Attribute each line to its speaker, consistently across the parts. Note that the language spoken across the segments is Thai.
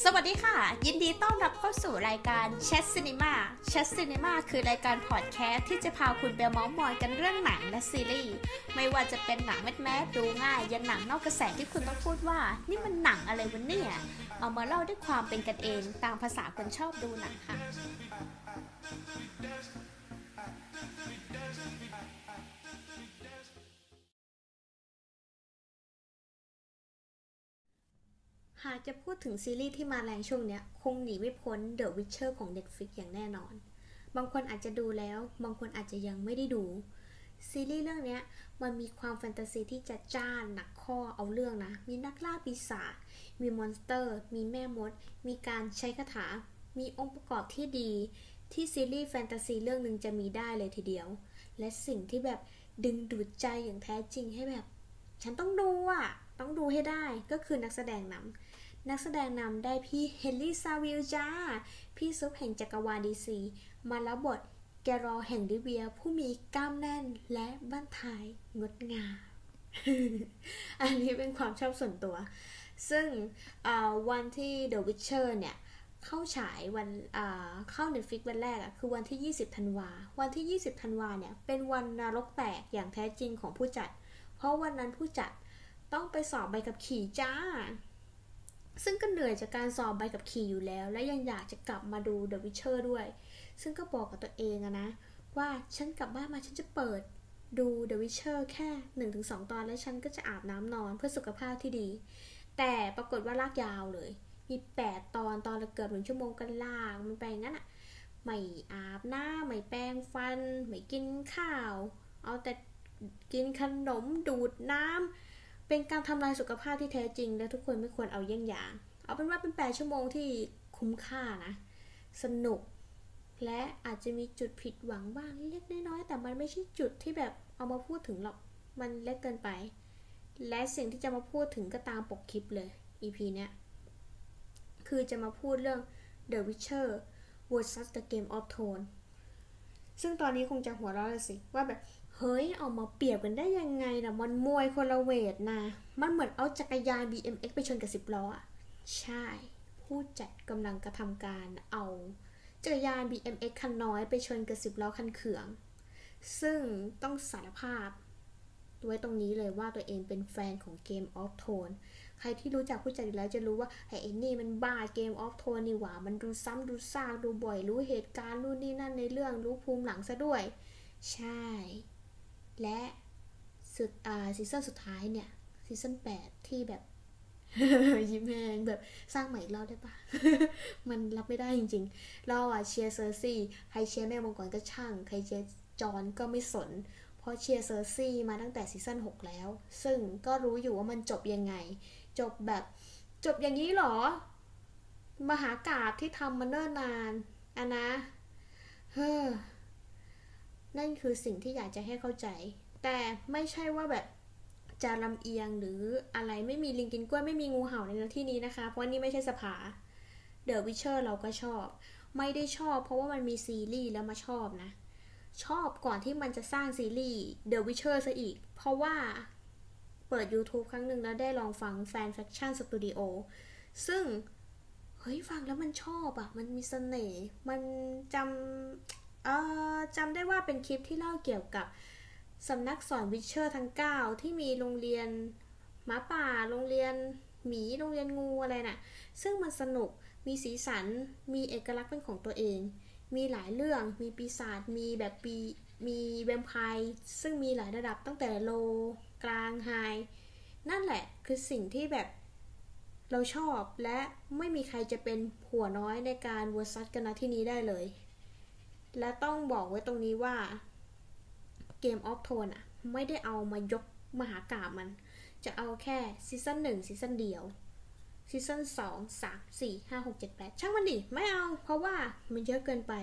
Speaker 1: สวัสดีค่ะ ยินดีต้อนรับเข้าสู่รายการ Chat Cinema Chat Cinema คือรายการพอดแคสต์ที่จะพาคุณไปมาส์มอยกันเรื่องหนังและซีรีส์ไม่ว่าจะเป็นหนังแมสแมสดูง่าย ยันหนังนอกกระแสที่คุณต้องพูดว่า นี่มันหนังอะไรวะเนี่ย เอามาเล่าด้วยความเป็นกันเองตามภาษาคนชอบดูหนังค่ะ หากจะพูดถึงซีรีส์ที่มาแรงช่วงเนี้ย คงหนีไม่พ้น The Witcher ของ Netflix อย่างแน่นอน บางคนอาจจะดูแล้ว บางคนอาจจะยังไม่ได้ดู ซีรีส์เรื่องนี้มันมีความแฟนตาซีที่จัดจ้านหนักข้อเอาเรื่องนะ มีนักล่าปีศาจ มี monster มีแม่มด มีการใช้คาถา มีองค์ประกอบที่ดี ที่ซีรีส์แฟนตาซีเรื่องหนึ่งจะมีได้เลยทีเดียว และสิ่งที่แบบดึงดูดใจอย่างแท้จริงให้แบบ ฉันต้องดูอะ ต้องดูให้ได้ ก็คือนักแสดงนำ นักแสดงนำได้พี่ Henry Cavill จ้า พี่ซุปแห่งจักรวาล DC มาแล้วบท Geralt แห่ง Rivia ผู้มีกล้ามแน่นและบั้นท้ายงดงาม อันนี้เป็นความชอบส่วนตัว ซึ่งวันที่ The Witcher เนี่ย เข้าฉายวันอ่าเข้า Netflix วันแรกอะคือวันที่ 20ธันวา วันที่ 20ธันวาเนี่ย เป็นวันนรกแตกอย่างแท้จริงของผู้จัด เพราะวันนั้นผู้จัดต้องไปสอบใบขับขี่จ้า ซึ่งก็เหนื่อยจากการสอบใบขับขี่อยู่แล้ว และยังอยากจะกลับมาดู The Witcher ด้วย ซึ่งก็บอกกับตัวเองอะนะ ว่าฉันกลับบ้านมาฉันจะเปิดดู The Witcher แค่ 1-2 ตอนแล้วฉันก็จะอาบน้ำนอนเพื่อสุขภาพที่ดี แต่ปรากฏว่าลากยาวเลย มี 8 ตอนตอนละเกือบหนึ่งชั่วโมงกันลากมันไปงั้นอะไม่อาบน้ำไม่แปรงฟัน ไม่กินข้าว เอาแต่กินขนมดูดน้ำ เป็นการทำลายสุขภาพที่แท้จริง และทุกคนไม่ควรเอาเยี่ยงอย่าง เอาเป็นว่าเป็น 8 ชั่วโมงที่คุ้มค่านะ สนุก และอาจจะมีจุดผิดหวังบ้างเล็กน้อยแต่มันไม่ใช่จุดที่แบบเอามาพูดถึงหรอก มันเล็กเกินไป และสิ่งที่จะมาพูดถึงก็ตามปกคลิปเลย EP เนี้ย คือจะมาพูดเรื่อง The Witcher vs The Game of Thrones ซึ่งตอนนี้คงจะหัวเราะแล้วสิ ว่าแบบ เฮ้ยเอามาเปรียบกันได้ยังไงนะมันมวยคนละเวทนะ มันเหมือนเอาจักรยาน BMX ไปชนกับสิบล้ออะใช่ ผู้จัดกำลังกระทำการเอาจักรยาน BMX คันน้อยไปชนกับสิบล้อคันเขือง ซึ่งต้องสารภาพไว้ตรงนี้เลยว่าตัวเองเป็นแฟนของ Game of Thrones ใครที่รู้จักผู้จัดอยู่แล้วจะรู้ว่าไอ้นี่มันบ้า Game of Thrones นี่หว่า มันดูซ้ำดูซากดูบ่อย รู้เหตุการณ์นู่นนี่นั่นในเรื่องรู้ภูมิหลังซะด้วย ใช่ และสุดอ่าซีซั่นสุดท้ายเนี่ยซีซั่นแปดที่แบบยิ้มแหงแบบสร้างใหม่อีกรอบได้ปะมันรับไม่ได้จริงๆ เราอะเชียร์ Cersei ใครเชียร์แม่มังกรก็ช่าง ใครเชียร์ Jon ก็ไม่สน เพราะเชียร์ Cersei มาตั้งแต่ซีซั่น6แล้ว ซึ่งก็รู้อยู่ว่ามันจบยังไง จบแบบจบอย่างนี้หรอ มหากาบที่ทำมาเนิ่นนานอะนะ เฮ้อ นั่นคือสิ่งที่อยากจะให้เข้าใจ แต่ไม่ใช่ว่าแบบจะลำเอียงหรืออะไรไม่มีลิงกินกล้วยไม่มีงูเห่าในที่นี้นะคะ เพราะนี่ไม่ใช่สภา The Witcher เราก็ชอบ ไม่ได้ชอบเพราะว่ามันมีซีรีส์แล้วมาชอบนะ ชอบก่อนที่มันจะสร้างซีรีส์ The Witcher ซะอีก เพราะว่าเปิด YouTube ครั้งหนึ่งแล้วได้ลองฟัง Fan Faction Studio ซึ่ง เฮ้ย ฟังแล้วมันชอบอะมันมีเสน่ห์มันจำ จำได้ว่าเป็นคลิปที่เล่าเกี่ยวกับสำนักสอนวิชเชอร์ทั้ง 9 ที่มีโรงเรียนหมาป่า โรงเรียนหมี โรงเรียนงูอะไรน่ะ ซึ่งมันสนุก มีสีสัน มีเอกลักษณ์เป็นของตัวเอง มีหลายเรื่อง มีปีศาจ มีแบบปี มีแวมไพร์ ซึ่งมีหลายระดับตั้งแต่โล กลางไฮ นั่นแหละคือสิ่งที่แบบเราชอบและไม่มีใครจะเป็นหัวน้อยในการวอร์ซัสกันนะที่นี้ได้เลย และต้องบอกไว้ตรงนี้ว่าเกมออฟโทนอะไม่ได้เอามายกมหากาบมัน จะเอาแค่ซีซั่นหนึ่งซีซั่นเดียวซีซั่นสองสามสี่ห้าหกเจ็ดแปดช่างมันดิ ไม่เอา เพราะว่ามันเยอะเกินไป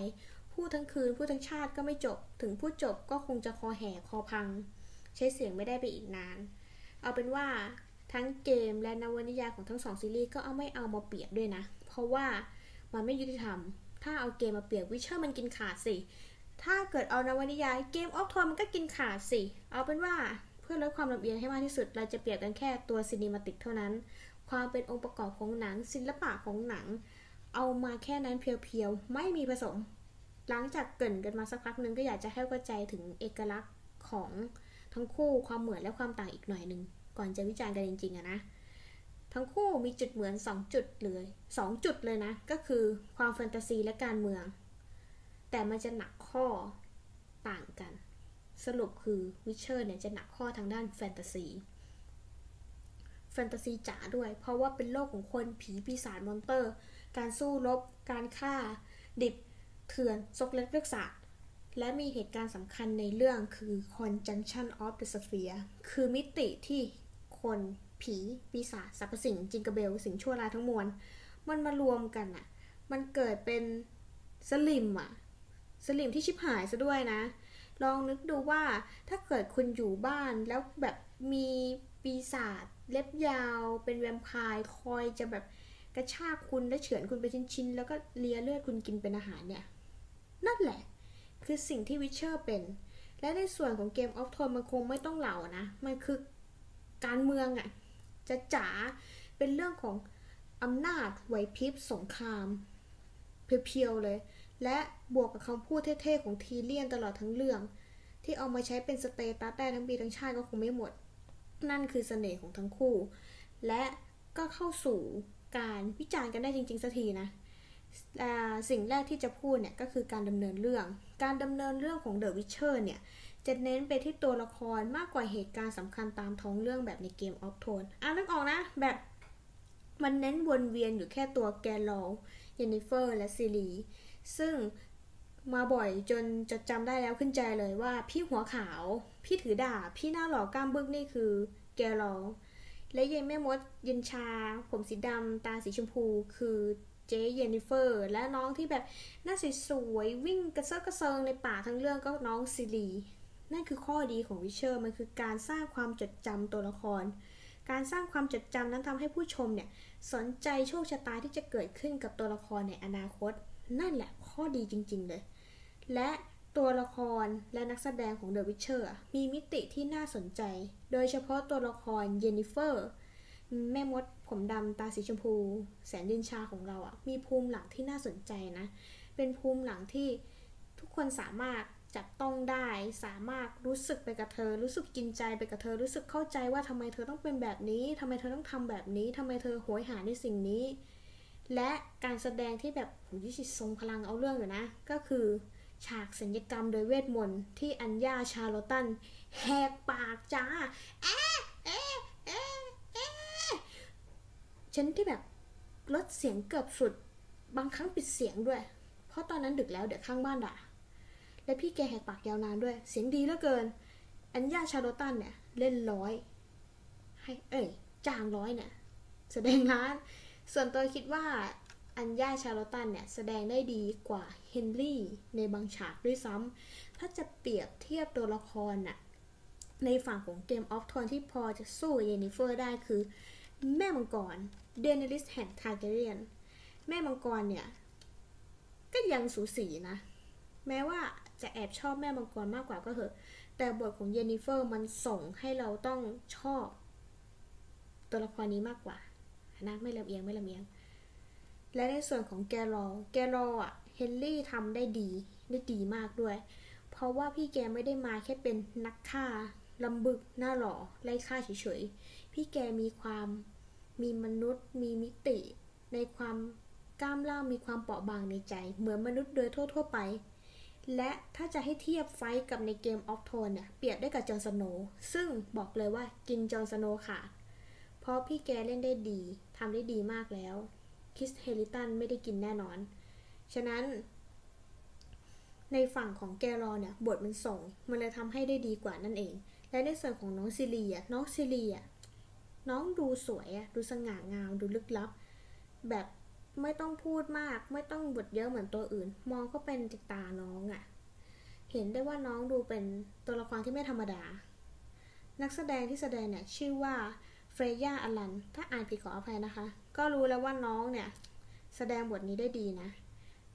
Speaker 1: พูดทั้งคืนพูดทั้งชาติก็ไม่จบ ถึงพูดจบก็คงจะคอแหกคอพัง ใช้เสียงไม่ได้ไปอีกนาน เอาเป็นว่าทั้งเกมและนวนิยายของทั้งสองซีรีส์ก็เอาไม่เอามาเปรียบด้วยนะ เพราะว่ามันไม่ยุติธรรม ถ้าเอาเกมมาเปรียบ Witcher มันกินขาดสิ ถ้าเกิดเอานวนิยาย Game of Thrones มันก็กินขาดสิ เอาเป็นว่าเพื่อลดความลำเอียงให้มากที่สุด เราจะเปรียบกันแค่ตัวซีนิมาติกเท่านั้น ความเป็นองค์ประกอบของหนังศิลปะของหนัง เอามาแค่นั้นเพียวๆ ไม่มีผสม หลังจากเกินกันมาสักพักหนึ่งก็อยากจะให้เข้าใจถึงเอกลักษณ์ของทั้งคู่ความเหมือนและความต่างอีกหน่อยหนึ่งก่อนจะวิจารณ์กันจริงๆอะนะ ทั้งคู่มีจุดเหมือน 2 จุดเลย2จุดเลยนะ ก็คือความแฟนตาซีและการเมือง แต่มันจะหนักข้อต่างกัน สรุปคือ Witcher เนี่ยจะหนักข้อทางด้านแฟนตาซีแฟนตาซีจ๋าด้วย เพราะว่าเป็นโลกของคนผีปีศาจ monster การสู้รบ การฆ่า ดิบ เถื่อนซกเล็กเลือกศาสตร์และมีเหตุการณ์สำคัญในเรื่องคือ Conjunction of the Sphere คือมิติที่คน ผี ปีศาจสรรพสิ่งจิงกระเบล สิ่งชั่วร้ายทั้งมวล มันมารวมกันอะมันเกิดเป็นสลิมอะสลิมที่ชิบหายซะด้วยนะ ลองนึกดูว่าถ้าเกิดคุณอยู่บ้านแล้วแบบมีปีศาจเล็บยาว เป็นแวมไพร์คอยจะแบบกระชากคุณและเฉือนคุณไปชิ้นๆ แล้วก็เลียเลือดคุณกินเป็นอาหารเนี่ย นั่นแหละ คือสิ่งที่วิเชอร์เป็น และในส่วนของเกมออฟทนมันคงไม่ต้องเหล่านะ มันคือการเมืองอะ่ะ จะจ๋าเป็นเรื่องของอำนาจไหวพริบสงคราม pure ๆเลย และบวกกับคำพูดเท่ๆของ Tyrion ตลอดทั้งเรื่อง ที่เอามาใช้เป็น status ได้ทั้งปีทั้งชาติก็คงไม่หมด นั่นคือเสน่ห์ของทั้งคู่ และก็เข้าสู่การวิจารณ์กันได้จริงๆสักทีนะสิ่งแรกที่จะพูดเนี่ยก็คือการดำเนินเรื่อง การดำเนินเรื่องของ The Witcher เนี่ย จะเน้นไปที่ตัวละครมากกว่าเหตุการณ์สำคัญตามท้องเรื่องแบบใน Game of Thrones อะนึกออกนะ แบบมันเน้นวนเวียนอยู่แค่ตัว Geralt Yennefer และ Ciri ซึ่งมาบ่อยจนจะจำได้แล้วขึ้นใจเลยว่าพี่หัวขาว พี่ถือดาบพี่หน้าหล่อกล้ามบึกนี่คือ Geralt และ Yen แม่มดเย็นชา ผมสีดำตาสีชมพู คือเจ Yennefer และน้องที่แบบหน้าสวยๆวิ่งกระเซาะกระเซิงในป่าทั้งเรื่องก็น้อง Ciri นั่นคือข้อดีของ Witcher มันคือการสร้างความจดจำตัวละคร การสร้างความจดจำนั้นทำให้ผู้ชมเนี่ยสนใจโชคชะตาที่จะเกิดขึ้นกับตัวละครในอนาคต นั่นแหละข้อดีจริง ๆ เลย และตัวละครและนักแสดงของ The Witcher มีมิติที่น่าสนใจ โดยเฉพาะตัวละคร Yennefer แม่มดผมดำตาสีชมพู แสนดินชาของเราอะ่ะ มีภูมิหลังที่น่าสนใจนะ เป็นภูมิหลังที่ทุกคนสามารถ จับต้องได้สามารถรู้สึกไปกับเธอ รู้สึกกินใจไปกับเธอ รู้สึกเข้าใจว่าทำไมเธอต้องเป็นแบบนี้ทำไมเธอต้องทำแบบนี้ทำไมเธอโหยหาในสิ่งนี้ และการแสดงที่แบบหูยิชิทรงพลังเอาเรื่องอยู่นะ ก็คือฉากสัญญกรรมโดยเวทมนต์ที่อัญญาชาโลตันแหกปากจ้าเอ๊ะเอ๊ะเอ๊ะเอ๊ะฉันที่แบบลดเสียงเกือบสุดบางครั้งปิดเสียงด้วย เพราะตอนนั้นดึกแล้วเดี๋ยวข้างบ้านด่า และพี่แกแหกปากยาวนานด้วย เสียงดีเหลือเกิน อัญญาชาโรตันเนี่ย เล่นร้อย ให้เอ้ยจางร้อยเนี่ย แสดงล้าน ส่วนตัวคิดว่าอัญญาชาโรตันเนี่ย แสดงได้ดีกว่าเฮนรี่ในบางฉากด้วยซ้ถ้าจะเปรียบเทียบตัวละครน่ะในฝั่งของ Game of Thrones ที่พอจะสู้ Yennefer ได้คือ แม่มังกร Daenerys แห่ง Targaryen แม่มังกรเนี่ย ก็ยังสูสีนะ แม้ว่า จะแอบชอบแม่มังกรมากกว่าก็เถอะ แต่บทของ Yennefer มันส่งให้เราต้องชอบ ตัวละครนี้มากกว่านะไม่ลำเอียงไม่ลำเอียง และในส่วนของ Geralt Geralt อะเฮนรี่ทำได้ดีได้ดีมากด้วย เพราะว่าพี่แกไม่ได้มาแค่เป็นนักฆ่าล่ำบึกหน้าหล่อไล่ฆ่าเฉยๆ พี่แกมีความมีมนุษย์ มีมิติ ในความกล้ามล่ำมีความเปราะบางในใจ เหมือนมนุษย์โดยทั่วๆไป และถ้าจะให้เทียบ fight กับใน Game of Thrones เนี่ย เปรียบได้กับ Jon Snow ซึ่งบอกเลยว่ากิน Jon Snow ค่ะเพราะพี่แกเล่นได้ดีทำได้ดีมากแล้ว Kit Harington ไม่ได้กินแน่นอน ฉะนั้น ในฝั่งของ Geralt เนี่ยบทมันส่ง มันเลยทำให้ได้ดีกว่านั่นเอง และในส่วนของน้อง Ciri อะน้อง Ciri อะน้องดูสวยอะดูสง่างามดูลึกลับ แบบ ไม่ต้องพูดมาก ไม่ต้องบทเยอะเหมือนตัวอื่น มองก็เป็นติดตาน้องอะ่ะ เห็นได้ว่าน้องดูเป็นตัวละครที่ไม่ธรรมดา นักแสดงที่แสดงเนี่ยชื่อว่าเฟรย่าอลัน ถ้าอ่านผิดขออภัยนะคะ ก็รู้แล้วว่าน้องเนี่ย แสดงบทนี้ได้ดีนะ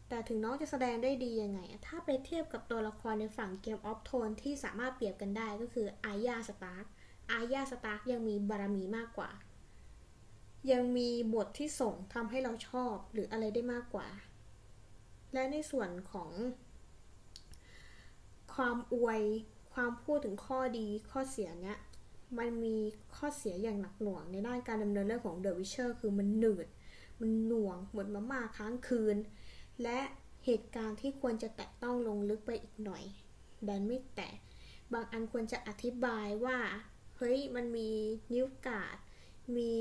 Speaker 1: แต่ถึงน้องจะแสดงได้ดียังไง ถ้าไปเทียบกับตัวละครในฝั่งเกมออฟโทนที่สามารถเปรียบกันได้ก็คืออาญาสตาร์กอาญาสตาร์กยังมีบารมีมากกว่า ยังมีบทที่ส่งทำให้เราชอบหรืออะไรได้มากกว่า และในส่วนของ ความอวย ความพูดถึงข้อดีข้อเสียเนี้ยมันมีข้อเสียอย่างหนักหน่วงในด้านการดำเนินเรื่องของ The Witcher คือมันหนืด มันหน่วง เหมือนมาม่าค้างคืน และเหตุการณ์ที่ควรจะแตะต้องลงลึกไปอีกหน่อยดันไม่แตะ บางอันควรจะอธิบายว่า เฮ้ย มันมีนิ้วกาด มี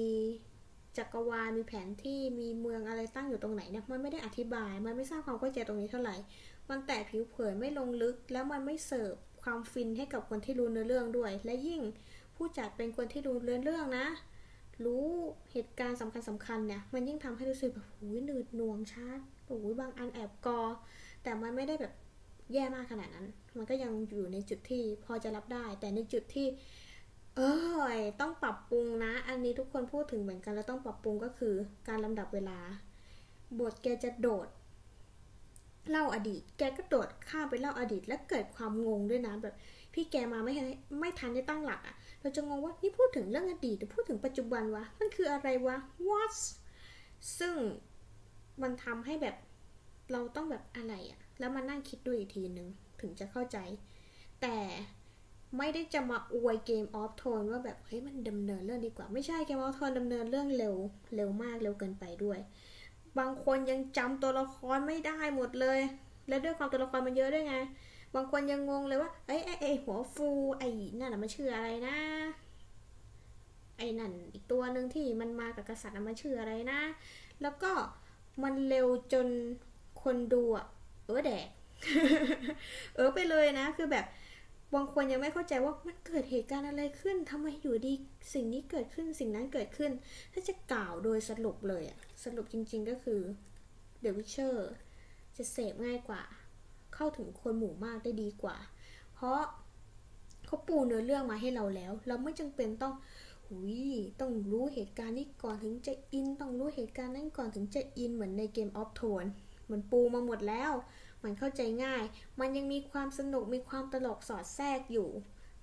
Speaker 1: จักรวาลมีแผนที่มีเมืองอะไรตั้งอยู่ตรงไหนเนี่ยมันไม่ได้อธิบาย มันไม่สร้างความเข้าใจตรงนี้เท่าไหร่ มันแต่ผิวเผินไม่ลงลึก แล้วมันไม่เสิร์ฟความฟินให้กับคนที่รู้เนื้อเรื่องด้วย และยิ่งผู้จัดเป็นคนที่รู้เนื้อเรื่องนะ รู้เหตุการณ์สำคัญสำคัญเนี่ยมันยิ่งทำให้รู้สึกแบบหูยหนืดหน่วงช้าโอ้ยบางอันแอบกอ แต่มันไม่ได้แบบแย่มากขนาดนั้น มันก็ยังอยู่ในจุดที่พอจะรับได้ แต่ในจุดที่ เออต้องปรับปรุงนะ อันนี้ทุกคนพูดถึงเหมือนกันแล้วต้องปรับปรุงก็คือการลำดับเวลา บทแกจะโดด เล่าอดีต แกก็โดดข้ามไปเล่าอดีต แล้วเกิดความงงด้วยนะแบบ พี่แกมาไม่ไม่ทันได้ตั้งหลักอะ่ะ เราจะงงว่านี่พูดถึงเรื่องอดีตหรือพูดถึงปัจจุบันวะมันคืออะไรวะ what ซึ่งมันทำให้แบบเราต้องแบบอะไรอะแล้วมานั่งคิดด้วยอีกทีหนึ่งถึงจะเข้าใจ แต่ ไม่ได้จะมาอวยเกมออฟโทนว่าแบบเฮ้ยมันดำเนินเรื่องดีกว่า ไม่ใช่เกมออฟโทนดำเนินเรื่องเร็วเร็วมากเร็วเกินไปด้วย บางคนยังจำตัวละครไม่ได้หมดเลย และด้วยความตัวละครมันเยอะด้วยไง บางคนยังงงเลยว่าไอ้ไอ้ไอ้หัวฟูไอ้นั่นมันชื่ออะไรนะ ไอ้นั่นอีกตัวหนึ่งที่มันมากับกษัตริย์มันชื่ออะไรนะ แล้วก็มันเร็วจนคนดูอะเออแดกเออไปเลยนะคือแบบ บางคนยังไม่เข้าใจว่ามันเกิดเหตุการณ์อะไรขึ้นทำไมอยู่ดีสิ่งนี้เกิดขึ้นสิ่งนั้นเกิดขึ้น ถ้าจะกล่าวโดยสรุปเลยอะสรุปจริงๆก็คือ The Witcher จะเสพง่ายกว่า เข้าถึงคนหมู่มากได้ดีกว่า เพราะเขาปูเนื้อเรื่องมาให้เราแล้ว เราไม่จำเป็นต้องหุยต้องรู้เหตุการณ์นี้ก่อนถึงจะอิน ต้องรู้เหตุการณ์นั้นก่อนถึงจะอินเหมือนใน Game of Thrones มันปูมาหมดแล้ว มันเข้าใจง่าย มันยังมีความสนุกมีความตลกสอดแทรกอยู่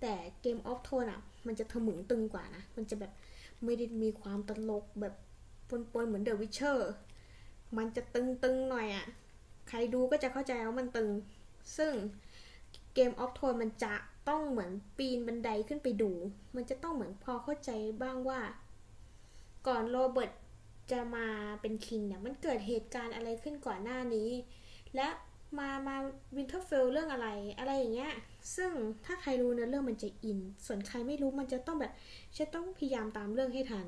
Speaker 1: แต่ Game of Thrones อะ มันจะถมึงทึงกว่านะ มันจะแบบไม่ได้มีความตลกแบบปนๆเหมือน The Witcher มันจะตึงๆหน่อยอะ ใครดูก็จะเข้าใจว่ามันตึง ซึ่งGame of Thrones มันจะต้องเหมือนปีนบันไดขึ้นไปดู มันจะต้องเหมือนพอเข้าใจบ้างว่า ก่อนโรเบิร์ตจะมาเป็น king เนี่ย มันเกิดเหตุการณ์อะไรขึ้นก่อนหน้านี้ และ มามา Winterfell เรื่องอะไรอะไรอย่างเงี้ย ซึ่งถ้าใครรู้เนื้อเรื่องมันจะอิน ส่วนใครไม่รู้มันจะต้องแบบจะต้องพยายามตามเรื่องให้ทัน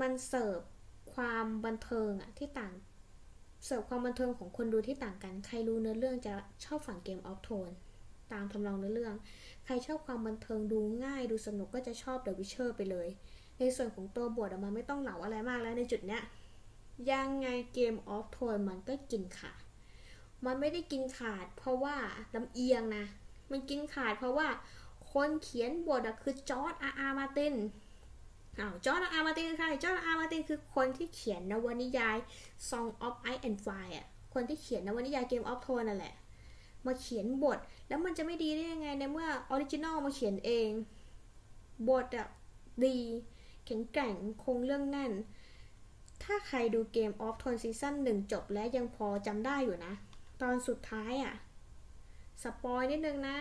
Speaker 1: มันเสิร์ฟความบันเทิงอะที่ต่าง เสิร์ฟความบันเทิงของคนดูที่ต่างกัน ใครรู้เนื้อเรื่องจะชอบฝั่ง Game of Thrones ตามทำนองเนื้อเรื่อง ใครชอบความบันเทิงดูง่ายดูสนุกก็จะชอบ The Witcher ไปเลย ในส่วนของตัวบทมันไม่ต้องเหลาอะไรมากแล้วในจุดเนี้ยยังไง Game of Thrones มันก็กินขาด มันไม่ได้กินขาด เพราะว่าลำเอียงนะ มันกินขาด เพราะว่าคนเขียนบทอะคือ George R. R. Martin อ้าว George R. Martin คือใคร George R. Martin คือคนที่เขียนนวนิยาย Song of Ice and Fire อะคนที่เขียนนวนิยาย Game of Thrones นั่นแหละ มาเขียนบท แล้วมันจะไม่ดีได้ยังไงในเมื่อ original มาเขียนเอง บทอะดีแข็งแกร่งคงเรื่องแน่น ถ้าใครดู Game of Thrones season หนึ่งจบแล้วยังพอจำได้อยู่นะ ตอนสุดท้ายอะ่ะ spoil นิดนึงนะ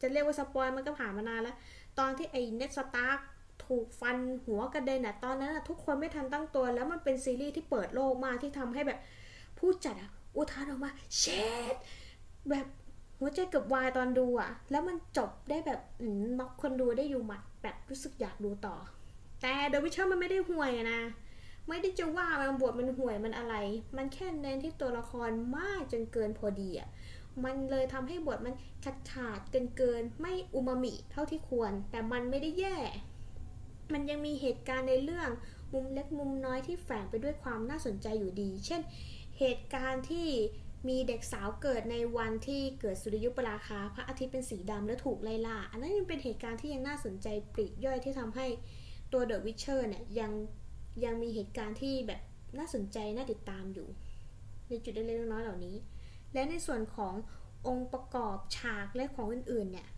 Speaker 1: จะเรียกว่า spoil มันก็ผ่านมานานแล้ว ตอนที่ไอ้ Ned Starkถูกฟันหัวกระเด็นอะตอนนั้นอะทุกคนไม่ทันตั้งตัว แล้วมันเป็นซีรีส์ที่เปิดโลกมากที่ทำให้แบบผู้จัดอะอุทานออกมาเชดแบบหัวใจเกือบวายตอนดูอะแล้วมันจบได้แบบน็อกคนดูได้อยู่หมัดแบบรู้สึกอยากดูต่อ แต่เดอะวิชเชอร์มันไม่ได้ห่วยนะ ไม่ได้จะว่ามันบทมันห่วยมันอะไร มันแค่เน้นที่ตัวละครมากจนเกินพอดีอะมันเลยทำให้บทมันขาดขาดเกินเกินไม่อุมามิเท่าที่ควร แต่มันไม่ได้แย่ มันยังมีเหตุการณ์ในเรื่องมุมเล็กมุมน้อยที่แฝงไปด้วยความน่าสนใจอยู่ดี เช่น เหตุการณ์ที่มีเด็กสาวเกิดในวันที่เกิดสุริยุปราคาพระอาทิตย์เป็นสีดำและถูกไล่ล่า อันนั้นยังเป็นเหตุการณ์ที่ยังน่าสนใจปลีกย่อยที่ทำให้ตัว The Witcher เนี่ยยัง ยังมีเหตุการณ์ที่แบบน่าสนใจน่าติดตามอยู่ ในจุดเล็กๆน้อยๆเหล่านี้ และในส่วนขององค์ประกอบฉากและของอื่นๆเนี่ย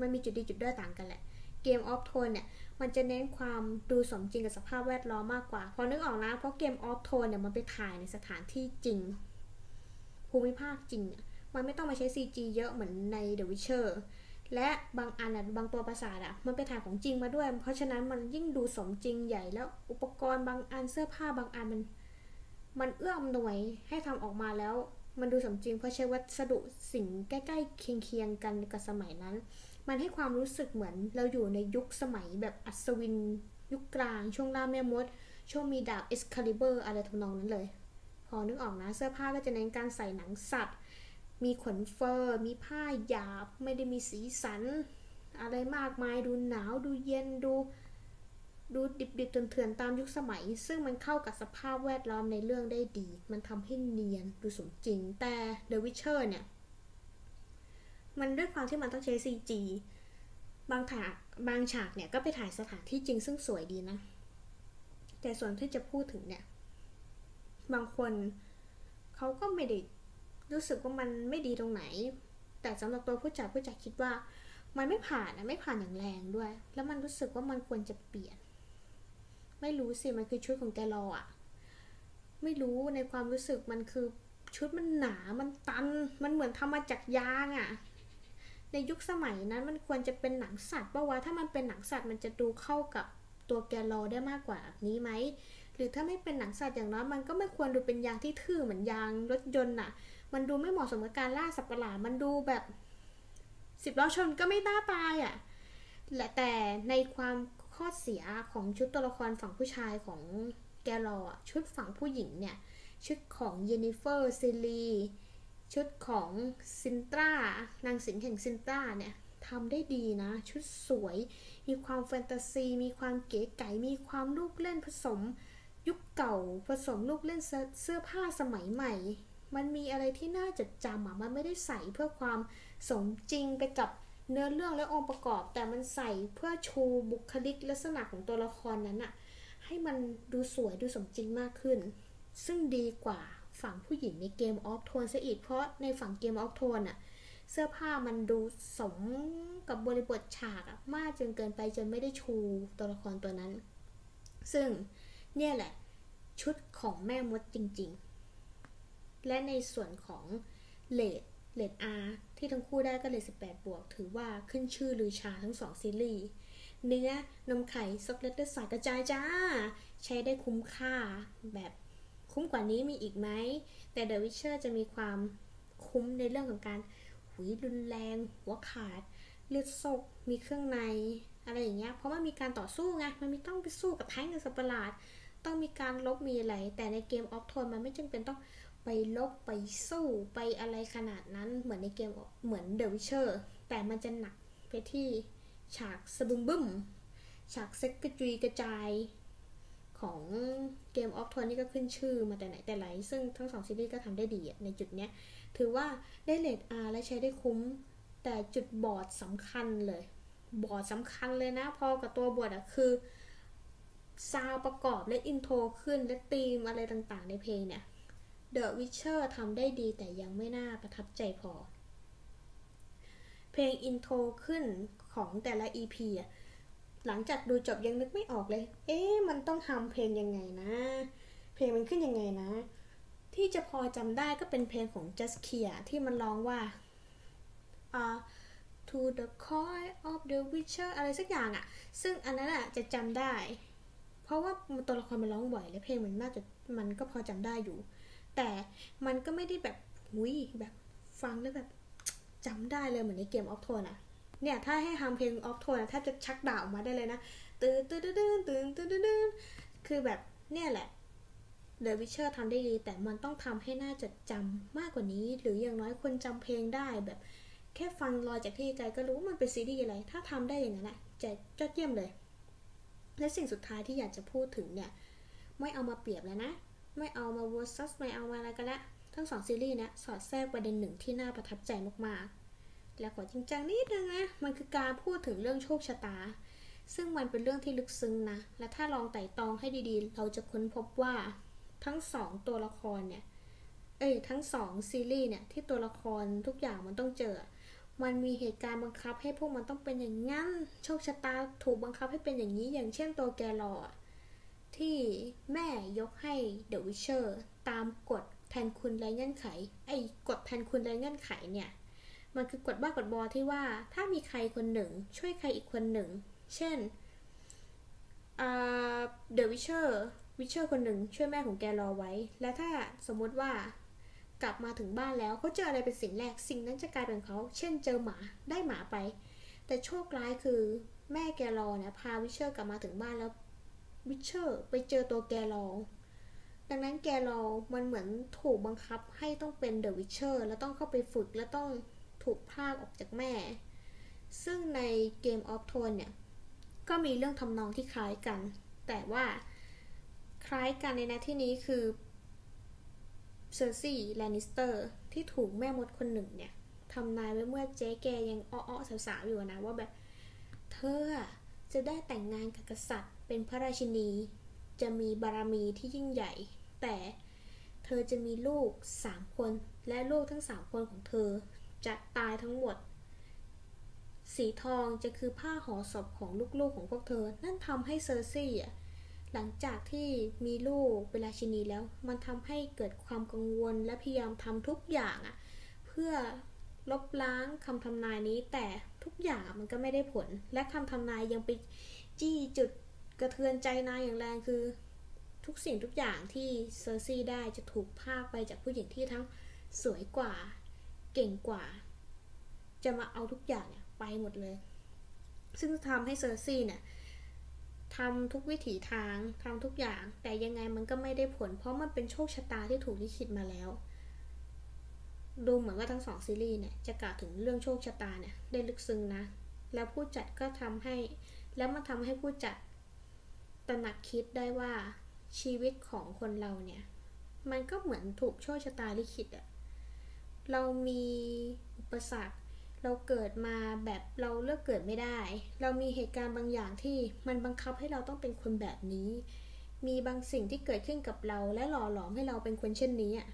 Speaker 1: มันมีจุดดีจุดด้อยต่างกันแหละ Game of Thrones เนี่ยมันจะเน้นความดูสมจริงกับสภาพแวดล้อมมากกว่า พอนึกออกนะเพราะ Game of Thrones เนี่ยมันไปถ่ายในสถานที่จริง ภูมิภาคจริงเนี่ยมันไม่ต้องมาใช้ CG เยอะเหมือนใน The Witcher และบางอันอะบางตัวประสาทอะมันไปถ่ายของจริงมาด้วย เพราะฉะนั้นมันยิ่งดูสมจริงใหญ่แล้วอุปกรณ์บางอันเสื้อผ้าบางอันมันมันเอื้ออำนวยให้ทำออกมาแล้ว มันดูสมจริง เพราะใช้วัสดุสิ่งใกล้ๆเคียงๆกันกับสมัยนั้น มันให้ความรู้สึกเหมือนเราอยู่ในยุคสมัยแบบอัศวิน ยุคกลาง ช่วงล่าแม่มด ช่วงมีดาบ Excalibur อะไรทำนองนั้นเลย พอนึกออกนะเสื้อผ้าก็จะเน้นการใส่หนังสัตว์ มีขน fur มีผ้าหยาบ ไม่ได้มีสีสัน อะไรมากมายดูหนาวดูเย็นดูดูดิบๆเถื่อนๆตามยุคสมัย ซึ่งมันเข้ากับสภาพแวดล้อมในเรื่องได้ดี มันทำให้เนียนดูสมจริง แต่ The Witcher เนี่ย มันด้วยความที่มันต้องใช้ CG บางฉากบางฉากเนี่ยก็ไปถ่ายสถานที่จริงซึ่งสวยดีนะ แต่ส่วนที่จะพูดถึงเนี่ย บางคนเขาก็ไม่ได้ รู้สึกว่ามันไม่ดีตรงไหน แต่สำหรับตัวผู้จัดผู้จัดคิดว่า มันไม่ผ่านนะไม่ผ่านอย่างแรงด้วย แล้วมันรู้สึกว่ามันควรจะเปลี่ยน ไม่รู้สิมันคือชุดของแกรออะไม่รู้ในความรู้สึกมันคือชุดมันหนา มันตัน มันเหมือนทำมาจากยางอะในยุคสมัยนั้นมันควรจะเป็นหนังสัตว์ปะวะ ถ้ามันเป็นหนังสัตว์มันจะดูเข้ากับตัวแกรอได้มากกว่านี้ไหม หรือถ้าไม่เป็นหนังสัตว์อย่างน้อยมันก็ไม่ควรดูเป็นยางที่ทื่อเหมือนยางรถยนต์อะ มันดูไม่เหมาะสมกับการล่าสัตว์ประหลาดมันดูแบบสิบล้อชนก็ไม่น่าตายอะ่ะและแต่ในความข้อเสียของชุดตัวละครฝั่งผู้ชายของแกลอชุดฝั่งผู้หญิงเนี่ย ชุดของเยนิเฟอร์ซิลีชุดของซินตรานางสิงแห่งซินตราเนี่ยทำได้ดีนะ ชุดสวย มีความแฟนตาซี มีความเก๋ไก๋มีความลูกเล่นผสม ยุคเก่าผสมลูกเล่นเสื้อผ้าสมัยใหม่ มันมีอะไรที่น่าจดจำอะมันไม่ได้ใส่เพื่อความสมจริงไปกับเนื้อเรื่องและองค์ประกอบ แต่มันใส่เพื่อชูบุคลิกลักษณะของตัวละครนั้นอะให้มันดูสวยดูสมจริงมากขึ้น ซึ่งดีกว่าฝั่งผู้หญิงในเกมออฟโทนซะอีกเพราะในฝั่งเกมออฟโทนอะเสื้อผ้ามันดูสมกับบริบทฉากมากจนเกินไปจนไม่ได้ชูตัวละครตัวนั้น ซึ่งเนี่ยแหละชุดของแม่มดจริง ๆ และในส่วนของเลดเลด R ที่ทั้งคู่ได้ก็ rate 18 บวก ถือว่าขึ้นชื่อลือชาทั้งสองซีรีส์ เนื้อนมไข่ซอกเล็บ เลือดสาดกระจายจ้า ใช้ได้คุ้มค่าแบบคุ้มกว่านี้มีอีกไหม แต่ The Witcher จะมีความคุ้มในเรื่องของการหุยรุนแรง หัวขาด เลือดซกมีเครื่องในอะไรอย่างเงี้ย เพราะว่ามีการต่อสู้ไง มันมีต้องไปสู้กับแท้งกับสัตว์ปหลาด ต้องมีการลบมีอะไร แต่ในเกมออฟโทนมันไม่จำเป็นต้อง ไปลบไปสู้ไปอะไรขนาดนั้นเหมือนในเกมเหมือน The Witcher แต่มันจะหนักไปที่ฉากสบึมบึมฉากเซ็กกระจุยกระจายของเกมออฟทอนนี่ก็ขึ้นชื่อมาแต่ไหนแต่ไร ซึ่งทั้งสองซีรีส์ก็ทำได้ดีในจุดเนี้ย ถือว่าได้ rate R และใช้ได้คุ้ม แต่จุดบอดสำคัญเลย บอดสำคัญเลยนะ พอกับตัวบอดอะคือซาวประกอบและ intro ขึ้นและธีมอะไรต่างๆ ในเพลงเนี่ย The Witcher ทำได้ดีแต่ยังไม่น่าประทับใจพอ เพลง intro ขึ้นของแต่ละ EP อะหลังจากดูจบยังนึกไม่ออกเลย เอ๊ะ มันต้องทำเพลงยังไงนะ เพลงมันขึ้นยังไงนะ ที่จะพอจำได้ก็เป็นเพลงของ Just k e a ที่มันร้องว่า uh, to the call of the witcher อะไรสักอย่างอะ่ะซึ่งอันนั้นอะจะจำได้ เพราะว่าตัวละครมันร้องบ่อยและเพลงมันน่าจะมันก็พอจำได้อยู่ แต่มันก็ไม่ได้แบบหุยแบบฟังแล้วแบบจำได้เลยเหมือนในเกมออฟโทนอะเนี่ยถ้าให้ทำเพลงออฟโทนแทบจะชักดาวออกมาได้เลยนะตื่นตื่นตื่นตื่นตื่นตื่นคือแบบเนี่ยแหละเดอะวิเชอร์ทำได้ดี แต่มันต้องทำให้น่าจดจำมากกว่านี้ หรืออย่างน้อยคนจำเพลงได้แบบ แค่ฟังลอยจากที่ไกลก็รู้ว่ามันเป็นซีรีส์อะไร ถ้าทำได้อย่างนั้นแหละจะยอดเยี่ยมเลย และสิ่งสุดท้ายที่อยากจะพูดถึงเนี่ย ไม่เอามาเปรียบแล้วนะ ไม่เอามา versus ไม่เอามาอะไรกันละทั้งสองซีรีส์นะสอดแทรกประเด็นหนึ่งที่น่าประทับใจมากๆ แล้วขอจริงจังนิดนึงนะมันคือการพูดถึงเรื่องโชคชะตา ซึ่งมันเป็นเรื่องที่ลึกซึ้งนะ และถ้าลองไต่ตองให้ดีๆ เราจะค้นพบว่าทั้งสองตัวละครเนี่ยเอ้ยทั้งสองซีรีส์เนี่ยที่ตัวละครทุกอย่างมันต้องเจอ มันมีเหตุการณ์บังคับให้พวกมันต้องเป็นอย่างนั้น โชคชะตาถูกบังคับให้เป็นอย่างนี้ อย่างเช่นตัวแกลออะ ที่แม่ยกให้เดอะวิเชอร์ตามกฎแทนคุณไร้เงื่อนไข ไอ้กฎแทนคุณไร้เงื่อนไขเนี่ย มันคือกฎบ้ากฎบอที่ว่าถ้ามีใครคนหนึ่ง ช่วยใครอีกคนหนึ่ง เช่น The Witcher Witcher คนหนึ่งช่วยแม่ของ Geralt ไว้ และถ้าสมมุติว่ากลับมาถึงบ้านแล้วเขาเจออะไรเป็นสิ่งแรก สิ่งนั้นจะกลายเป็นเขา เช่นเจอหมาได้หมาไป แต่โชคร้ายคือแม่ Geralt เนี่ยพา Witcher กลับมาถึงบ้านแล้ว Witcher ไปเจอตัว Geralt ดังนั้น Geralt มันเหมือนถูกบังคับให้ต้องเป็น The Witcher แล้วต้องเข้าไปฝึกและต้องถูกพรากออกจากแม่ ซึ่งใน Game of Thrones เนี่ย ก็มีเรื่องทำนองที่คล้ายกัน แต่ว่าคล้ายกันใน ณ ที่นี้คือ Cersei Lannister ที่ถูกแม่มดคนหนึ่งเนี่ยทำนายไว้เมื่อเจ๊แกยังเอ๊าะๆสาวๆอยู่นะว่าแบบ เธอจะได้แต่งงานกับกษัตริย์ เป็นพระราชินี จะมีบารมีที่ยิ่งใหญ่ แต่เธอจะมีลูกสามคน และลูกทั้งสามคนของเธอ จะตายทั้งหมด สีทองจะคือผ้าห่อศพของลูกๆของพวกเธอ นั่นทำให้เซอร์ซี่อะหลังจากที่มีลูกเวลาชินีแล้ว มันทำให้เกิดความกังวลและพยายามทำทุกอย่างอะเพื่อลบล้างคำทำนายนี้แต่ทุกอย่างมันก็ไม่ได้ผล และคำทำนายยังไปจี้จุด กระเทือนใจนายอย่างแรงคือ ทุกสิ่งทุกอย่างที่เซอร์ซี่ได้จะถูกพากไปจากผู้หญิงที่ทั้งสวยกว่า เก่งกว่า จะมาเอาทุกอย่างไปหมดเลย ซึ่งทำให้เซอร์ซี่เนี่ยทำทุกวิถีทางทำทุกอย่าง แต่ยังไงมันก็ไม่ได้ผล เพราะมันเป็นโชคชะตาที่ถูกลิขิตมาแล้ว ดูเหมือนว่าทั้งสองซีรีส์เนี่ยจะกล่าวถึงเรื่องโชคชะตาเนี่ยได้ลึกซึ้งนะ แล้วผู้จัดก็ทำให้ แล้วมันทำให้ผู้จัด ตระหนักคิดได้ว่าชีวิตของคนเราเนี่ย มันก็เหมือนถูกโชคชะตาลิขิตอะเรามีอุปสรรค เราเกิดมาแบบเราเลือกเกิดไม่ได้ เรามีเหตุการณ์บางอย่างที่มันบังคับให้เราต้องเป็นคนแบบนี้ มีบางสิ่งที่เกิดขึ้นกับเราและหล่อหลอมให้เราเป็นคนเช่นนี้อะ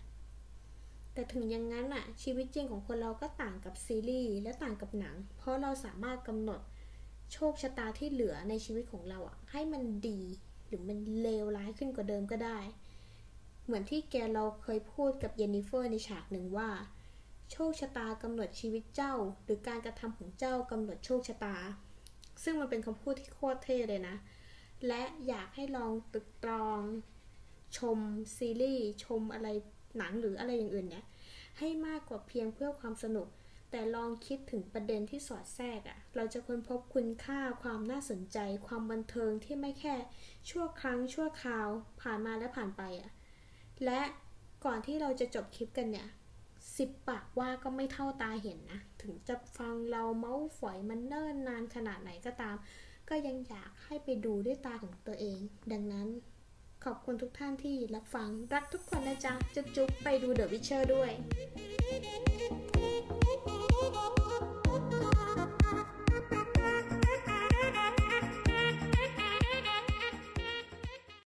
Speaker 1: แต่ถึงอย่างนั้นอะชีวิตจริงของคนเราก็ต่างกับซีรีส์และต่างกับหนัง เพราะเราสามารถกำหนด โชคชะตาที่เหลือในชีวิตของเราอะให้มันดีหรือมันเลวร้ายขึ้นกว่าเดิมก็ได้ เหมือนที่แกเราเคยพูดกับเยนนิเฟอร์ในฉากหนึ่งว่า โชคชะตากำหนดชีวิตเจ้า หรือการกระทำของเจ้ากำหนดโชคชะตา ซึ่งมันเป็นคำพูดที่โคตรเท่เลยนะ และอยากให้ลองตึกตรอง ชมซีรีส์ชมอะไรหนังหรืออะไรอย่างอื่นเนี่ยให้มากกว่าเพียงเพื่อความสนุก แต่ลองคิดถึงประเด็นที่สอดแทรกอะ่ะ เราจะค้นพบคุณค่าความน่าสนใจ ความบันเทิงที่ไม่แค่ ชั่วครั้งชั่วคราว ผ่านมาและผ่านไปอะ่ะ และก่อนที่เราจะจบคลิปกันเนี่ยสิบปากว่าก็ไม่เท่าตาเห็นนะ ถึงจะฟังเราเมาส์ฝอยมันเนิ่นนานขนาดไหนก็ตาม ก็ยังอยากให้ไปดูด้วยตาของตัวเอง ดังนั้นขอบคุณทุกท่านที่รับฟัง รักทุกคนนะจ๊ะ จุ๊บๆ ไปดูเดอะวิเชอร์ด้วย Whoa.